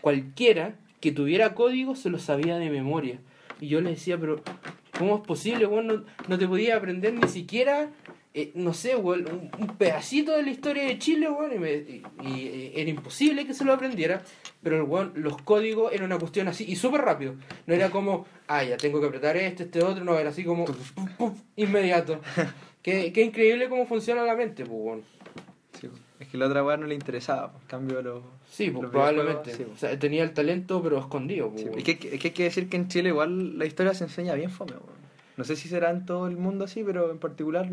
cualquiera que tuviera código se lo sabía de memoria. Y yo le decía, pero ¿cómo es posible, weón? No, no te podía aprender ni siquiera, eh, no sé, weón, un, un pedacito de la historia de Chile, weón. Y, me- y- y, eh, era imposible que se lo aprendiera. Pero el weón, los códigos era una cuestión así, y súper rápido. No era como, ah, ya tengo que apretar este, este otro, no, era así como, puf, puf, inmediato. [laughs] qué, qué increíble cómo funciona la mente, pues, weón. Sí, es que la otra weá no le interesaba. pues, En cambio, los. Sí, pues los probablemente. sí, O sea, tenía el talento, pero escondido. pues, Sí, weón. Es, que, es que hay que decir que en Chile igual la historia se enseña bien fome. No sé si será en todo el mundo así, pero en particular,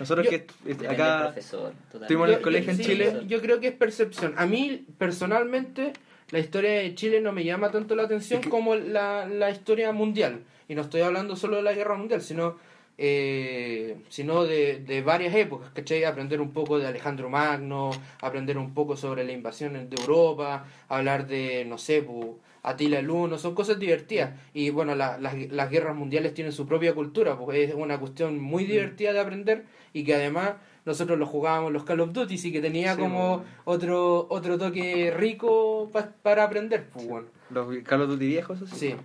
nosotros Yo- que acá profesor, totalmente. estuvimos en el colegio en sí, Chile. Yo creo que es percepción. A mí, personalmente, la historia de Chile no me llama tanto la atención Es que- como la, la historia mundial. Y no estoy hablando solo de la guerra mundial, sino, eh, sino de, de varias épocas, ¿cachai? Aprender un poco de Alejandro Magno, aprender un poco sobre la invasión de Europa, hablar de, no sé, pu, Atila el Uno, son cosas divertidas. Y bueno, la- las, las guerras mundiales tienen su propia cultura, porque es una cuestión muy Mm. divertida de aprender y que además nosotros lo jugábamos los Call of Duty, y que tenía Sí, como bueno. otro otro toque rico pa- para aprender. Pues, bueno. Los Carlos Duty viejos, eso sí. Sí,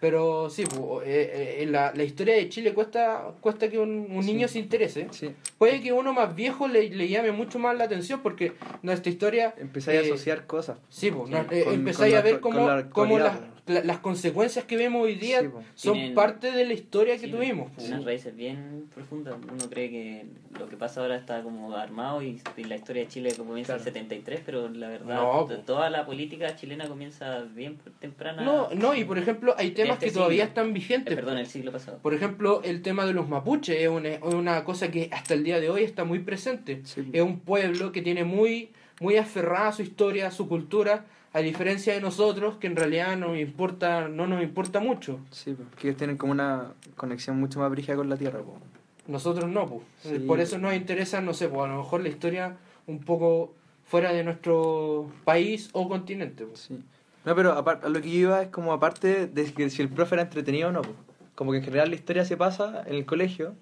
pero sí, pues, eh, eh, la, la historia de Chile cuesta cuesta que un, un Sí. niño se interese. Sí. Puede que uno más viejo le, le llame mucho más la atención porque nuestra historia... Empezáis eh, a asociar cosas. Sí, pues, Sí, no, eh, con- empezáis con a ver cómo, la cómo las, las consecuencias que vemos hoy día Sí, pues. son Tienen- parte de la historia que Sí, tuvimos. pues. Unas raíces bien profundas. Uno cree que lo que pasa ahora está como armado y, y la historia de Chile comienza en Claro. el 73, pero la verdad, No, toda la política chilena comienza bien temprana. No, no, y por ejemplo, hay temas Este que todavía siglo. están Eh, vigentes. perdón, el siglo pasado. Por ejemplo, el tema de los mapuches es una, una cosa que hasta el día de hoy está muy presente. Sí. Es un pueblo que tiene muy, muy aferrada a su historia, a su cultura, a diferencia de nosotros, que en realidad no, importa, no nos importa mucho. Sí, porque ellos tienen como una conexión mucho más brígida con la tierra. po. Nosotros no. Sí. Por eso nos interesa, no sé, pues a lo mejor la historia un poco fuera de nuestro país o continente. Sí. No, pero a lo que iba es como aparte de que si el profe era entretenido o no. po. Como que en general la historia se pasa en el colegio.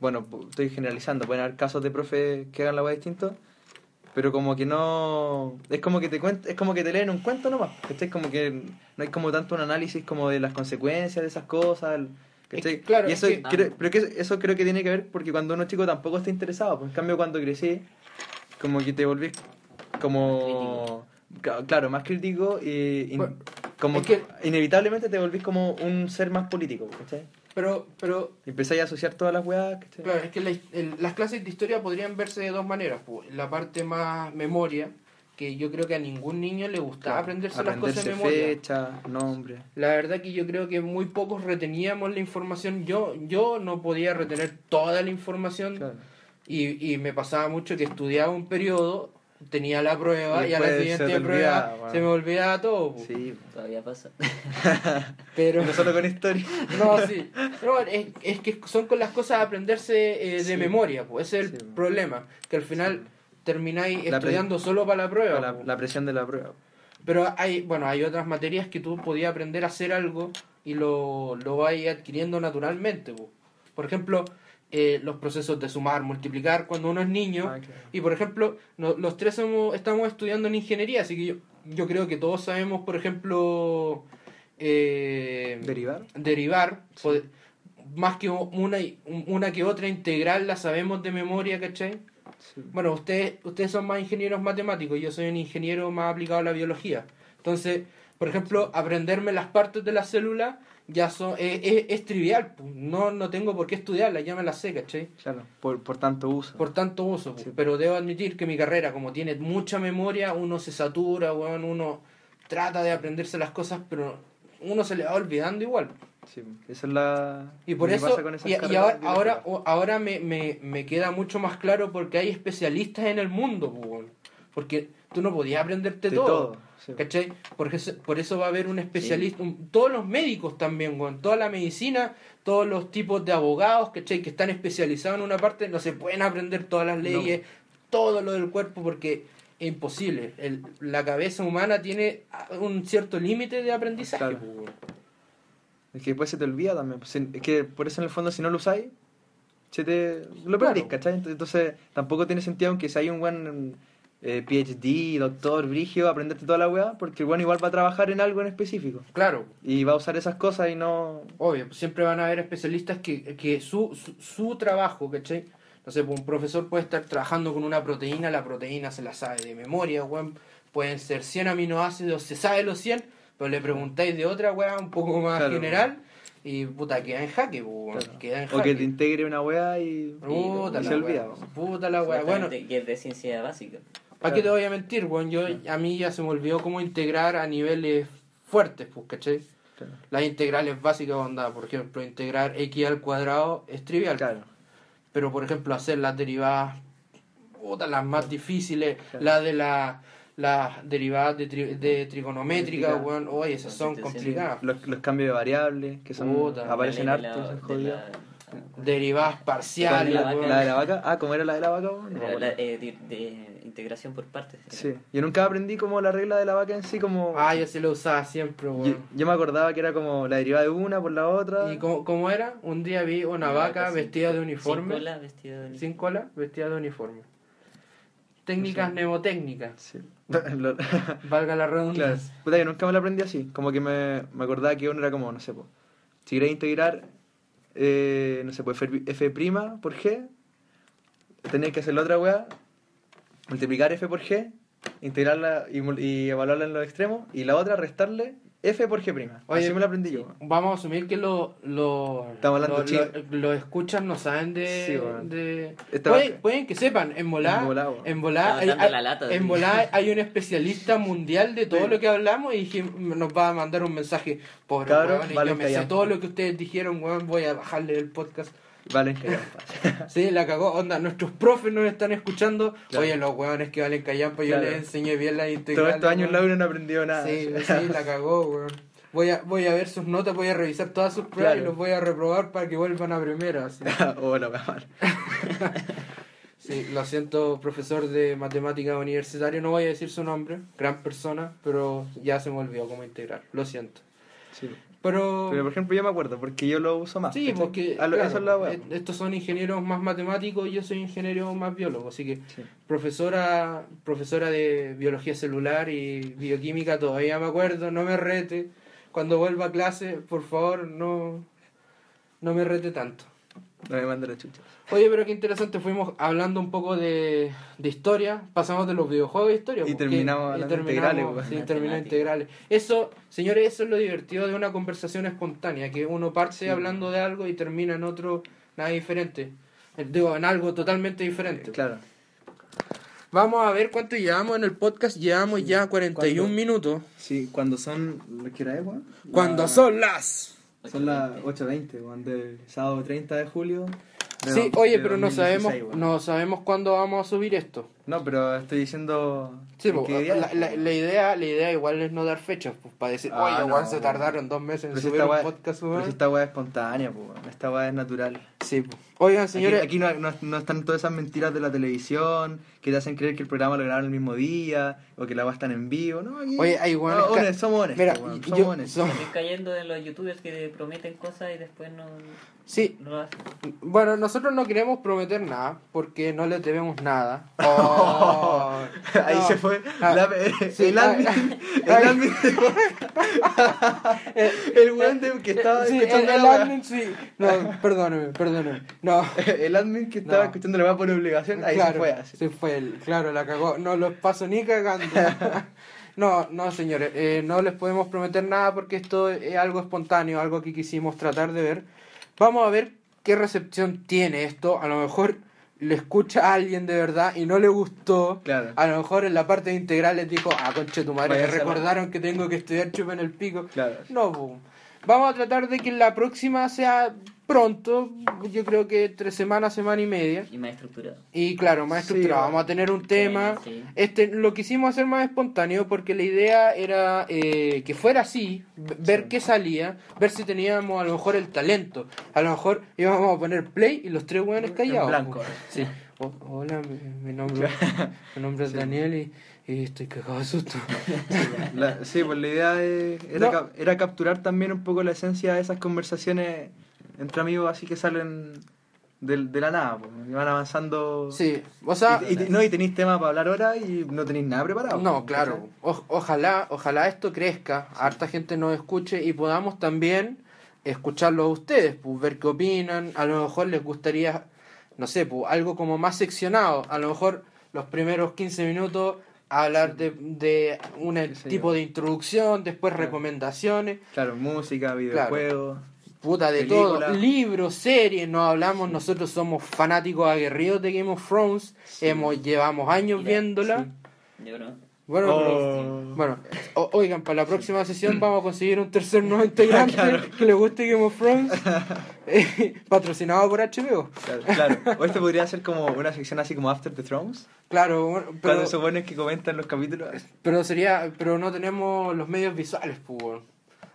Bueno, po- estoy generalizando, pueden haber casos de profe que hagan la weá distinto. Pero como que no. Es como que te cuent, es como que te leen un cuento nomás. ¿cachai? Como que no hay como tanto un análisis como de las consecuencias de esas cosas. ¿cachai? Es que, claro, y eso, es que- creo, pero que eso creo que tiene que ver porque cuando uno es chico tampoco está interesado. Pues en cambio cuando crecí, como que te volvís como. Claro, más crítico y. Bueno, como es que- inevitablemente te volvís como un ser más político, ¿cachai? Pero, pero empezáis a asociar todas las weas, ¿cachai? Claro, es que la- el- las clases de historia podrían verse de dos maneras. La parte más memoria, que yo creo que a ningún niño le gustaba Claro, aprenderse, las cosas de aprenderse memoria. fecha, nombre. La verdad que yo creo que muy pocos reteníamos la información. Yo, yo no podía retener toda la información Claro. y, y me pasaba mucho que estudiaba un periodo, tenía la prueba Y y, a la se siguiente te prueba olvidaba, bueno. se me olvidaba todo. pues. Sí, Todavía pasa. [laughs] Pero no solo con historia. [laughs] No, sí. No, es, es que son con las cosas a aprenderse eh, de Sí. memoria, pues ese es el Sí. problema, que al final termináis La pre- estudiando solo para la prueba. la, pues. la presión de la prueba. Pero hay, bueno, hay otras materias que tú podías aprender a hacer algo y lo, lo vais adquiriendo naturalmente. pues. Por ejemplo, eh, los procesos de sumar, multiplicar cuando uno es niño. Ah, claro. Y por ejemplo, no- los tres somos, estamos estudiando en ingeniería, así que yo, yo creo que todos sabemos, por ejemplo, eh, Derivar. más que una que otra integral la sabemos de memoria, ¿cachai? Sí. Bueno, ustedes, ustedes son más ingenieros matemáticos, yo soy un ingeniero más aplicado a la biología. Entonces, por ejemplo, aprenderme las partes de la célula ya son, es, es- es trivial, pues. no, no tengo por qué estudiarlas, ya me las sé, ¿cachai? Claro, por, por tanto uso. Por tanto uso, pues. Sí. pero debo admitir que mi carrera, como tiene mucha memoria, uno se satura, weón, uno trata de aprenderse las cosas, pero uno se le va olvidando igual. Sí, esa es la. Y por eso, y, ahora, ahora, ahora me, me, me queda mucho más claro porque hay especialistas en el mundo, pues, porque tú no podías aprenderte De todo. todo, sí. ¿Cachai? Por eso, por eso va a haber un especialista, un- todos los médicos también, weón, toda la medicina, todos los tipos de abogados, ¿cachai? Que están especializados en una parte, no se pueden aprender todas las leyes, todo lo del cuerpo, porque es imposible. El- la cabeza humana tiene un cierto límite de aprendizaje. Claro. pues. Es que después se te olvida también. pues, Es que por eso en el fondo si no lo usáis, se te lo perdís, Claro. ¿cachai? Entonces, entonces, tampoco tiene sentido aunque si hay un buen eh, PhD, doctor, brigio, aprenderte toda la weá, porque el bueno igual va a trabajar en algo en específico. Claro, Y va a usar esas cosas y no... Obvio, pues siempre van a haber especialistas que, que su, su, su trabajo, ¿cachai? No sé, pues un profesor puede estar trabajando con una proteína, la proteína se la sabe de memoria, weón. Pueden ser 100 aminoácidos, se sabe los 100, pero le preguntáis de otra weá un poco más Claro. general y puta, queda en jaque, pues, Claro. queda en O que jaque. te integre una weá y... Puta y la se olvida. puta la weá. Bueno, que es de ciencia básica. ¿Para qué te voy a mentir, weón? Yo, a mí ya se me olvidó cómo integrar a niveles fuertes, pues, ¿cachai? Claro. Las integrales básicas, onda, por ejemplo, integrar x al cuadrado es trivial. Claro. Pero, por ejemplo, hacer las derivadas, puta, las más difíciles, Claro. las de la, las derivadas de, tri- de trigonométrica, weón, oye, esas son complicadas. Los, los cambios de variables que son Puta. aparecen hartos, la- Derivadas parciales, la de la vaca. Ah, ¿cómo era la de la vaca? No la- eh, de, de integración por partes. Sí, yo nunca aprendí como la regla de la vaca en sí, como... Ah, yo se lo usaba siempre, yo, weón. yo me acordaba que era como la derivada de una por la otra. ¿Y cómo, cómo era? Un día vi una vaca sin- vestida de sin uniforme. cola, vestida de uniforme. Sin cola, vestida de uniforme. Técnicas Sí. mnemotécnicas, Sí. [laughs] [laughs] Valga la claro. redundancia. Puta, yo nunca me la aprendí así. Como que me, me acordaba que uno era como, no sé, po, si queréis integrar, eh, no sé, pues f, f' por g, tenéis que hacer la otra weá, multiplicar f por g, integrarla y, mul- y evaluarla en los extremos, y la otra restarle f por g'. Oye, así me la aprendí yo. Vamos a asumir que los lo, Estamos hablando lo- lo- escuchas no saben de... Sí, de- pueden, pueden que sepan, en volar, En volar, hay, en volar hay un especialista mundial de todo Sí. lo que hablamos y que nos va a mandar un mensaje, pobre Cabros, weón, yo me sé todo lo que ustedes dijeron, weón, voy a bajarle el podcast. Valen que [laughs] Sí, la cagó, onda, nuestros profes nos están escuchando. Claro. Oye, los weones que valen callampa, yo Claro. les enseñé bien la integral. Todos estos años Laura no aprendió nada. Sí, sí, la cagó, weón. Voy a, voy a ver sus notas, voy a revisar todas sus pruebas y los voy a reprobar para que vuelvan a primera. así. [laughs] oh, la weá mal. [laughs] Sí, lo siento, profesor de matemáticas universitario, no voy a decir su nombre, gran persona, pero ya se me olvidó cómo integrar, lo siento. Sí. Pero, Pero por ejemplo yo me acuerdo porque yo lo uso más. sí, ¿cachai? porque A lo- claro, eso es la weá. eh, estos son ingenieros más matemáticos y yo soy ingeniero más biólogo, así que Sí. profesora profesora de biología celular y bioquímica todavía me acuerdo no me rete cuando vuelva a clase por favor no no me rete tanto No me manda la chucha. oye pero qué interesante fuimos hablando un poco de, de historia pasamos de los videojuegos de historia Y terminamos hablando terminamos, integrales, pues. sí, terminó Matemática. integrales eso señores eso es lo divertido de una conversación espontánea que uno parte Sí. hablando de algo y termina en otro nada diferente Eh, digo en algo totalmente diferente Claro. Vamos a ver cuánto llevamos en el podcast. Llevamos ya 41 ¿Cuánto? minutos. Sí, cuando son. ¿Qué weón? Cuando La- son las. Son las 8.20, weón, del sábado 30 de julio. de Sí, oye, pero no 2016, sabemos, no sabemos cuándo vamos a subir esto. No, pero estoy diciendo. Sí, ¿en po, qué día la, la- la idea, la idea igual es no dar fechas, pues, para decir, Ah, oye, no, igual se weón. tardaron dos meses en Pero si subir esta un podcast, pero si esta weá es espontánea, pues, weón. esta weá es natural. Sí, pues. Oigan, Aquí, señores, aquí no, no- no están todas esas mentiras de la televisión que te hacen creer que el programa lo grabaron el mismo día o que la weá están en vivo. No, aquí. Oye, hay weones no, que- honestos, somos honestos, mira, weón, yo- somos honestos. som- Estoy cayendo en los youtubers que prometen cosas y después no, sí, no lo hacen. bueno, nosotros no queremos prometer nada porque no les debemos nada. [laughs] Oh, Ahí no. se fue. Ah, la- sí, el admin. ah, el admin. el weón que estaba Sí, el, escuchando el la weá. admin, sí. No, perdóneme, perdóneme. No. El admin que estaba No. escuchando la weá por obligación, ahí claro, se fue así. se fue él, claro, la cagó. No los paso ni cagando. [laughs] no, no, señores, eh, no les podemos prometer nada porque esto es algo espontáneo, algo que quisimos tratar de ver. Vamos a ver qué recepción tiene esto. A lo mejor le escucha a alguien de verdad y no le gustó. Claro. A lo mejor en la parte de integrales dijo, ah, conche tu madre, me recordaron que tengo que estudiar chupa en el pico. Claro. No, po. vamos a tratar de que la próxima sea pronto, yo creo que tres semanas, semana y media. Y más estructurado. Y claro, más Sí, estructurado. Vamos a tener un tema. sí. Este, lo quisimos hacer más espontáneo porque la idea era eh, que fuera así, ver qué salía, ver si teníamos a lo mejor el talento. A lo mejor íbamos a poner play y los tres hueones callados. blanco. po. Sí. O- hola, mi, mi nombre, [laughs] mi nombre es Daniel y, y estoy cagado de susto. [laughs] La- sí, pues la idea es- era, No. cap- era capturar también un poco la esencia de esas conversaciones entre amigos así que salen de, de la nada, pues, y van avanzando. Sí, o sea, y, y- no, y tenéis temas para hablar ahora y no tenéis nada preparado. No, claro. O- ojalá, ojalá esto crezca, harta gente nos escuche y podamos también escucharlo a ustedes, pues ver qué opinan. A lo mejor les gustaría, no sé, pues algo como más seccionado. A lo mejor los primeros 15 minutos hablar de, de un tipo de introducción, después Claro. recomendaciones, Claro, música, videojuegos. Puta de Película. todo, libros, series, no hablamos, nosotros somos fanáticos aguerridos de Game of Thrones, hemos llevamos años Mira, viéndola. sí. Yo no. Bueno, Oh. bueno o- oigan, para la próxima sesión vamos a conseguir un tercer nuevo [laughs] integrante que le guste Game of Thrones, [laughs] eh, patrocinado por HBO. Claro, claro. O esto podría ser como una sección así como After the Thrones. Claro, bueno, Cuando pero, esos buenos que comentan los capítulos. pero sería, pero no tenemos los medios visuales, pues.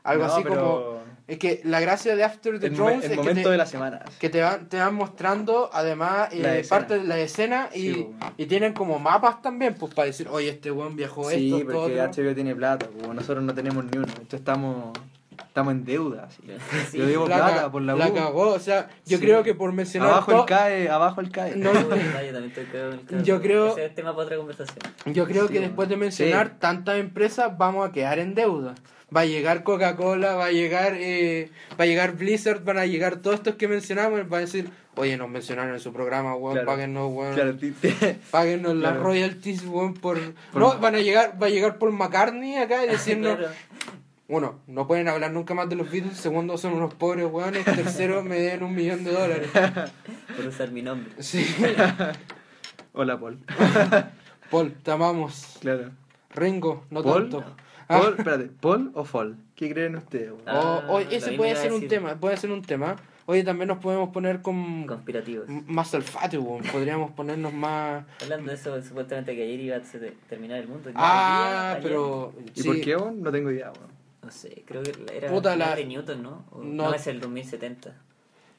Algo No, así pero como, es que la gracia de After the El, Thrones el es que te, de la semana. que te van, te van mostrando además eh, La parte de la escena y, Sí, y tienen como mapas también, pues para decir, oye, este weón viajó Sí, esto, porque otro. HBO tiene plata, como nosotros no tenemos ni uno. Entonces estamos, estamos en deuda. Así. Sí. Yo digo La, plata ca- por la, la U. cagó, o sea, yo Sí. creo que por mencionar Abajo todo- el CAE, abajo el CAE. No, Yo también estoy cagado en el caso. Yo creo- Ese es tema para otra conversación. Yo creo Sí, que bueno. después de mencionar Sí. tantas empresas vamos a quedar en deuda. Va a llegar Coca-Cola, va a llegar eh, va a llegar Blizzard, van a llegar todos estos que mencionamos, van a decir, oye, nos mencionaron en su programa, weón, Claro. páguennos, weón, Claro, [laughs] páguennos las royalties, weón, por... Por- No, van a llegar, va a llegar Paul McCartney acá y decirnos, uno, no pueden hablar nunca más de los Beatles, segundo, son unos pobres weones, tercero, [laughs] me deben un millón de dólares. [laughs] Por usar mi nombre. Sí, Hola, Paul. Paul, te amamos. Claro. Ringo, no ¿Paul? tanto. Ah. Paul, espérate, ¿Paul o Fall? ¿Qué creen ustedes? weón? Ah, O- oye, lo ese puede ser un tema, puede ser un tema. Oye, también nos podemos poner con Conspirativos. más olfato, weón. podríamos ponernos más... Hablando de eso, supuestamente que ayer iba a terminar el mundo. Ah, pero... ¿Y sí. por qué, weón? No tengo idea, weón. No sé, creo que era Puta, la- de Newton, ¿no? No- no, es el 2070.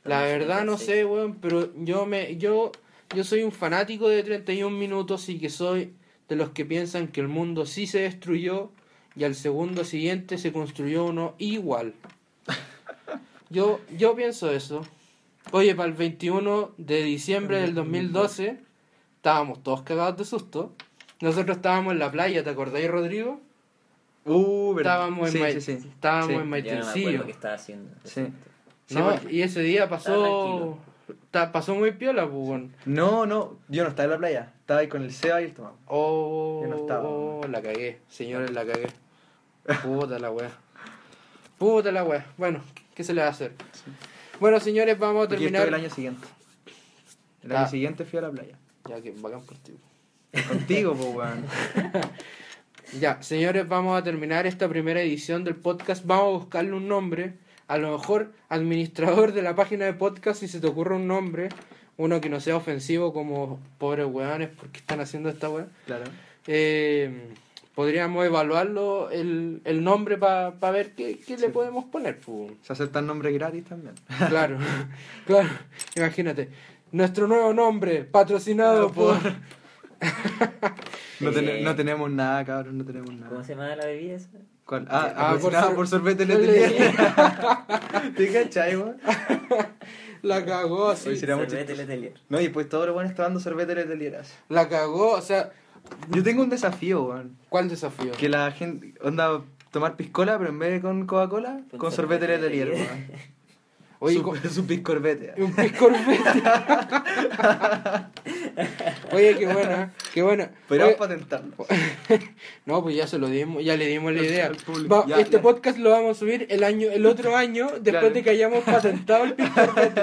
La verdad no 2076. sé, weón, pero yo me yo yo soy un fanático de 31 minutos y que soy de los que piensan que el mundo sí se destruyó y al segundo siguiente se construyó uno igual. Yo yo pienso eso. Oye, para el 21 de diciembre del 2012 estábamos todos cagados de susto. Nosotros estábamos en la playa, ¿te acordáis, Rodrigo? Uh, verdad. Estábamos en, sí, Ma- sí, sí. estábamos Sí. en no Maitencillo. estaba haciendo. No, y ese día pasó ta- pasó muy piola, pues, weón. No, no, yo no estaba en la playa. Estaba ahí con el Seba y el Tomás. Oh, Yo no estaba. oh, la cagué, señores, la cagué. Puta la wea. Puta la wea. Bueno, ¿qué se le va a hacer? Bueno, señores, vamos a terminar. el año siguiente. El Ah. año siguiente fui a la playa. Ya que bacán por ti. Contigo, pues, weón. [laughs] Ya, señores, vamos a terminar esta primera edición del podcast. Vamos a buscarle un nombre. A lo mejor, administrador de la página de podcast, si se te ocurre un nombre, uno que no sea ofensivo como pobres weones porque están haciendo esta wea. Claro. eh, podríamos evaluarlo el, el nombre para ver qué, qué le podemos poner. pu. Se aceptan nombres gratis también. [laughs] Claro, claro, imagínate. Nuestro nuevo nombre, patrocinado por... [laughs] No, ten- Eh. no tenemos nada, cabrón, no tenemos nada. ¿Cómo se llama la bebida esa? ¿Cuál? Ah, Ah, por sor- por, sorbete Letelier. Letelier. ¿Te cachai, weón? La cagó, sí. Sorbete. Letelier. No, y pues todo lo bueno está dando sorbete Letelier. La cagó, o sea, Yo tengo un desafío, weón. ¿cuál desafío? Que la gente, onda, tomar piscola, pero en vez de con Coca-Cola, Con con sorbete sorbete Letelier, weón. [laughs] Oye, co- [laughs] su piscorbete. [laughs] un piscorbete. Oye, qué buena, qué buena. Podríamos patentarlo. no, pues ya se lo dimos, ya le dimos la idea. al público. Va, Ya, este ya. podcast lo vamos a subir el año, el otro año, después Claro. de que hayamos patentado el piscorbete.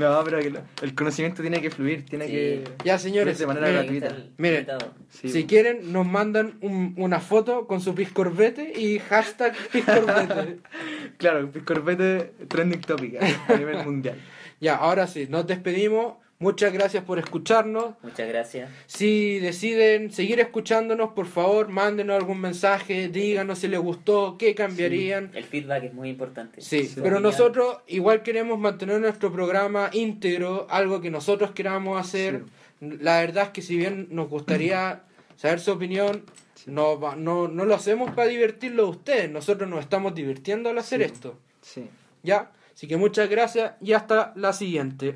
No, pero que lo- el conocimiento tiene que fluir, tiene Sí. que. Ya, señores, de manera miren, gratuita. Miren. Sí, si quieren, nos mandan un- una foto con su piscorbete y hashtag piscorbete. [laughs] Claro, piscorbete trending topic a nivel mundial. [laughs] ya, ahora sí, nos despedimos. Muchas gracias por escucharnos. Muchas gracias. Si deciden seguir escuchándonos, por favor, mándenos algún mensaje, díganos si les gustó, qué cambiarían. El feedback es muy importante. Sí, Sí. pero Opinión. nosotros igual queremos mantener nuestro programa íntegro, algo que nosotros queramos hacer. La verdad es que si bien nos gustaría [clears throat] saber su opinión, no, va- no, no lo hacemos para divertirlo a ustedes, nosotros nos estamos divirtiendo al hacer Sí. esto. Sí. ¿Ya? Así que muchas gracias y hasta la siguiente.